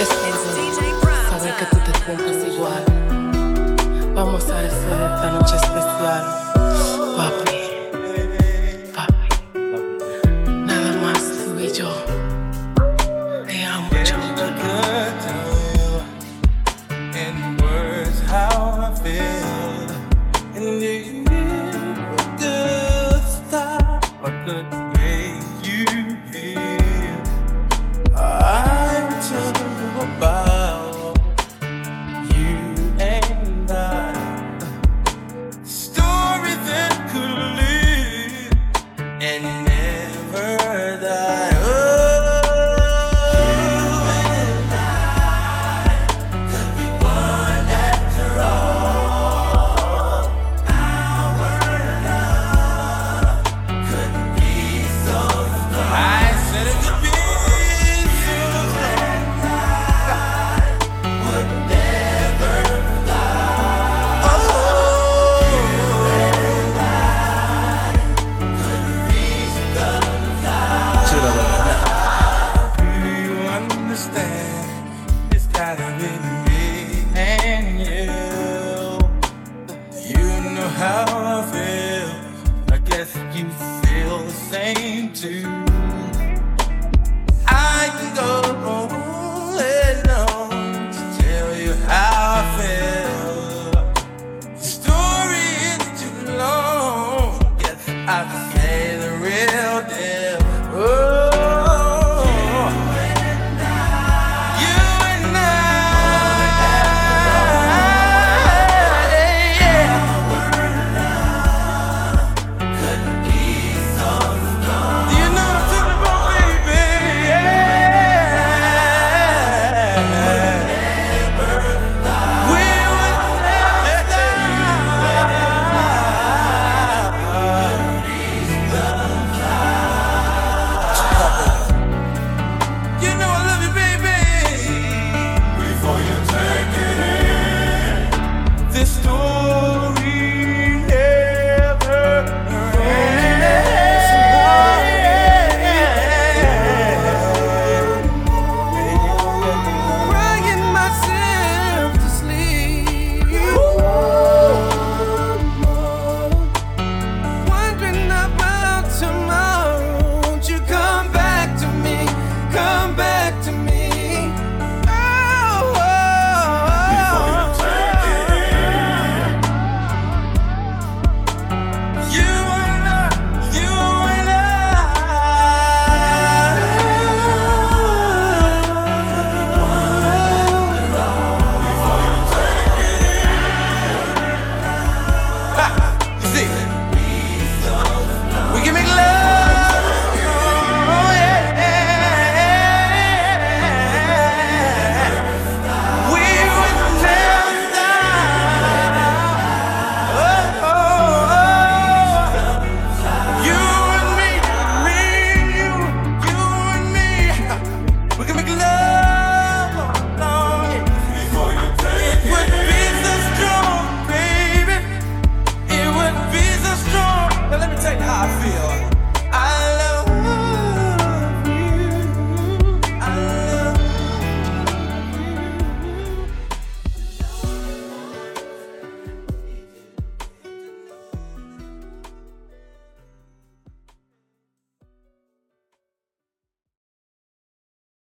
Espero saber que tú te sientas igual. Vamos a hacer esta noche especial. good. shattering me and you. You know how I feel. I guess you feel the same too. I can go on to tell you how I feel. The story is too long. Guess I say the real deal.